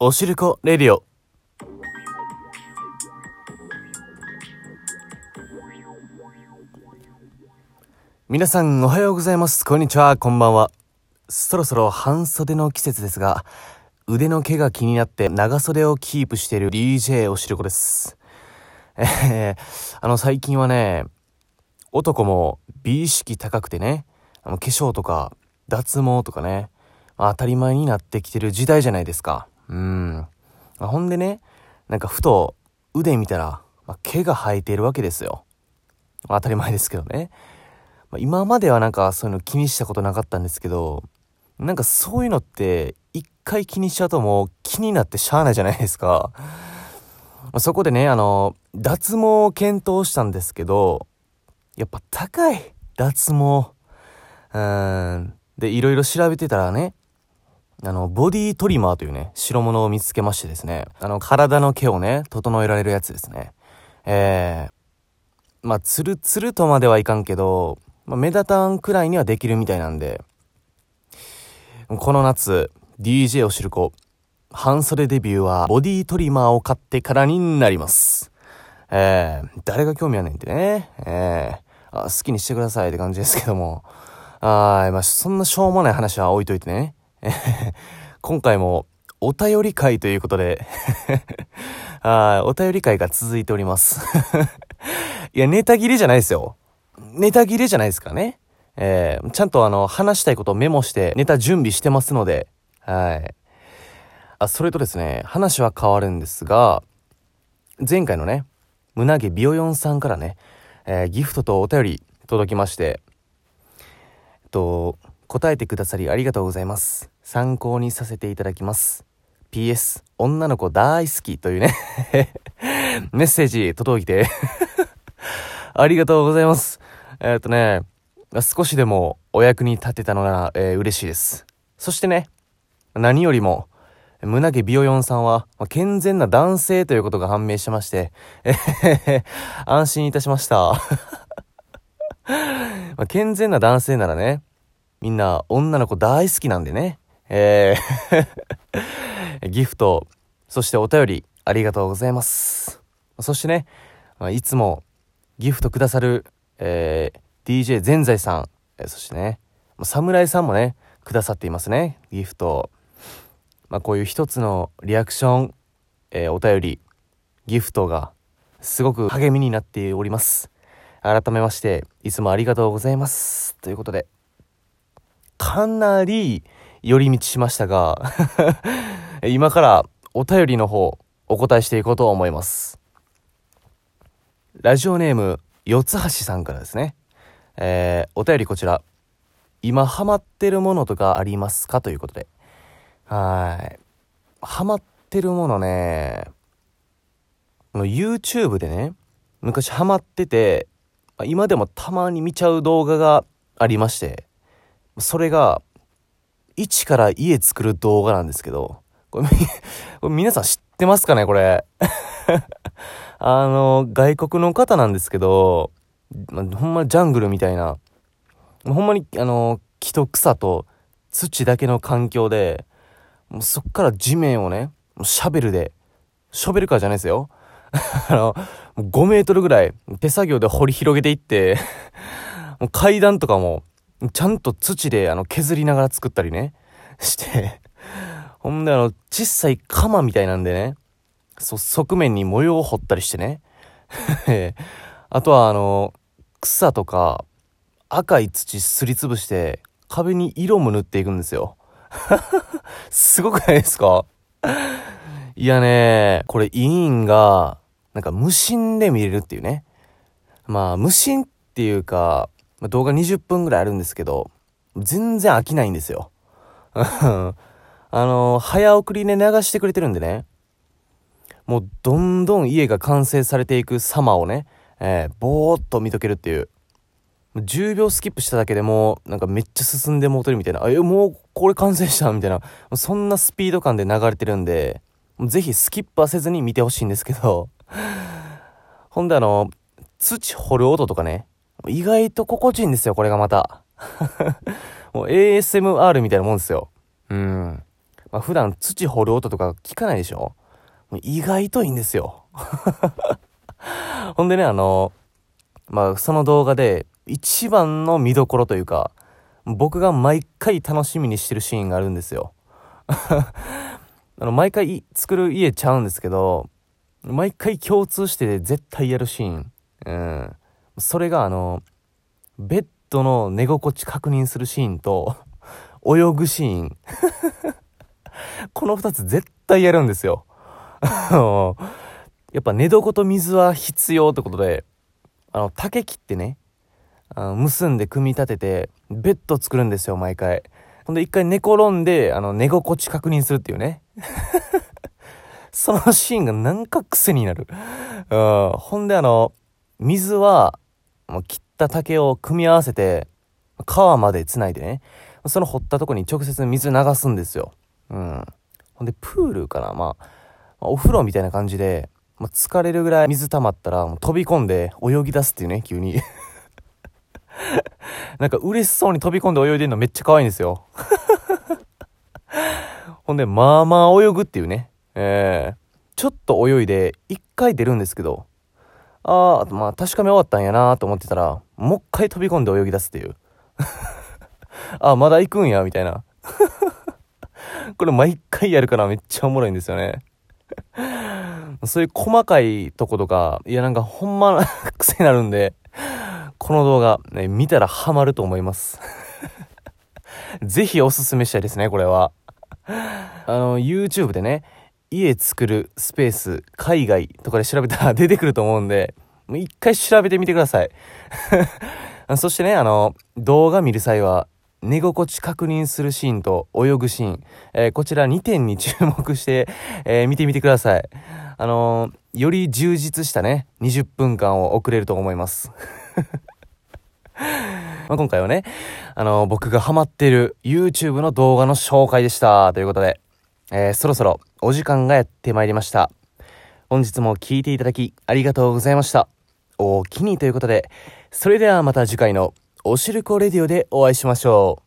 おしるこレディオ。皆さんおはようございます。こんにちは、こんばんは。そろそろ半袖の季節ですが、腕の毛が気になって長袖をキープしている DJ おしるこです。えー、あの最近はね、男も美意識高くてね、あの化粧とか脱毛とかね、当たり前になってきてる時代じゃないですか。うん。ほんでね、なんかふと腕見たら、まあ毛が生えているわけですよ。まあ当たり前ですけどね。まあ今まではなんかそういうの気にしたことなかったんですけど、なんかそういうのって一回気にしちゃうともう気になってしゃあないじゃないですか。まそこでね、あの、脱毛を検討したんですけど、やっぱ高い脱毛。うーん。で、いろいろ調べてたらね、あの、ボディトリマーというね、白物を見つけましてですね、あの、体の毛をね、整えられるやつですね。えー、まあ、ツルツルとまではいかんけど、まあ、目立たんくらいにはできるみたいなんで、この夏、DJ を知る子、半袖デビューはボディトリマーを買ってからになります。えー、誰が興味あんねんってね、えー、あ好きにしてくださいって感じですけども、あーまあ、そんなしょうもない話は置いといてね。今回もお便り会ということで あお便り会が続いております。いや、ネタ切れじゃないですよ。ネタ切れじゃないですかね。えー、ちゃんとあの、話したいことをメモしてネタ準備してますので、はい。あ、それとですね、話は変わるんですが、前回のね、胸毛ビオヨンさんからね、えーギフトとお便り届きまして、えっと、答えてくださりありがとうございます。参考にさせていただきます。PS、女の子大好きというね、メッセージ届いて、ありがとうございます。えーっとね、少しでもお役に立てたのなら、えー嬉しいです。そしてね、何よりも、胸毛ビオヨンさんは、ま健全な男性ということが判明しまして、えへへ安心いたしました。ま健全な男性ならね、みんな女の子大好きなんでね、えー ギフト、そしてお便り、ありがとうございます。そしてね、いつもギフトくださる、えー DJ 全財さん、えーそしてね、まあ侍さんもね、くださっていますね、ギフト。まあ、こういう一つのリアクション、えーお便り、ギフトがすごく励みになっております。改めまして、いつもありがとうございます。ということで、かなり寄り道しましたが、今からお便りの方、お答えしていこうと思います。ラジオネーム、四橋さんからですね。えー、お便りこちら。今ハマってるものとかありますか？ということで。はい。ハマってるものね、YouTube でね、昔ハマってて、今でもたまに見ちゃう動画がありまして、それが、一から家作る動画なんですけど、これ、これ皆さん知ってますかねこれ？あの、外国の方なんですけど、ほんまジャングルみたいな、ほんまに、あの、木と草と土だけの環境で、もうそっから地面をね、シャベルで、ショベルカーじゃないですよ。あの、5メートルぐらい手作業で掘り広げていって、もう階段とかも、ちゃんと土であの削りながら作ったりね、して、ほんであの、小さい鎌みたいなんでね、そ、側面に模様を彫ったりしてね。あとはあの、草とか赤い土すりつぶして壁に色も塗っていくんですよ。すごくないですか？いやね、これ委員が、なんか無心で見れるっていうね。まあ無心っていうか、まあ動画20分ぐらいあるんですけど、全然飽きないんですよ。あの、早送りで流してくれてるんでね。もうどんどん家が完成されていく様をね、えー、ぼーっと見とけるっていう。10秒スキップしただけでもう、なんかめっちゃ進んでもうとるみたいな。あ、え、もうこれ完成したみたいな。そんなスピード感で流れてるんで、ぜひスキップはせずに見てほしいんですけど。ほんであの、土掘る音とかね、意外と心地いいんですよ、これがまた。もう ASMR みたいなもんですよ。うん。まあ、普段土掘る音とか聞かないでしょ？意外といいんですよ。ほんでね、あの、まあ、その動画で一番の見どころというか、僕が毎回楽しみにしてるシーンがあるんですよ。あの、毎回作る家ちゃうんですけど、毎回共通して絶対やるシーン。うん。それがあの、ベッドの寝心地確認するシーンと、泳ぐシーン。この二つ絶対やるんですよ。やっぱ寝床と水は必要ってことで、あの、竹切ってね、あの結んで組み立てて、ベッド作るんですよ、毎回。ほんで一回寝転んで、あの、寝心地確認するっていうね。そのシーンがなんか癖になる。うん。ほんであの、水は、もう切った竹を組み合わせて、川まで繋いでね、その掘ったとこに直接水流すんですよ。うん。ほんで、プールかなまあ、お風呂みたいな感じで、まあ、疲れるぐらい水溜まったら、もう飛び込んで泳ぎ出すっていうね、急に。なんか嬉しそうに飛び込んで泳いでるのめっちゃ可愛いんですよ。ほんで、まあまあ泳ぐっていうね。えー、ちょっと泳いで、一回出るんですけど、ああ、まあ確かめ終わったんやなと思ってたら、もう一回飛び込んで泳ぎ出すっていう。あ、まだ行くんや、みたいな。これ毎回やるからめっちゃおもろいんですよね。そういう細かいとことか、いやなんかほんま 癖になるんで、この動画、ね、見たらハマると思います。ぜひおすすめしたいですね、これは。あの、YouTube でね、家作るスペース、海外とかで調べたら 出てくると思うんで、もう一回調べてみてください。そしてね、あの、動画見る際は、寝心地確認するシーンと泳ぐシーン、えー、こちら2点に注目して、えー、見てみてください。あのー、より充実したね、20分間を送れると思います。ま今回はね、あの僕がハマってる YouTube の動画の紹介でした。ということで、えそろそろお時間がやってまいりました。本日も聴いていただきありがとうございました。おおきにということで、それではまた次回のおしるこレディオでお会いしましょう。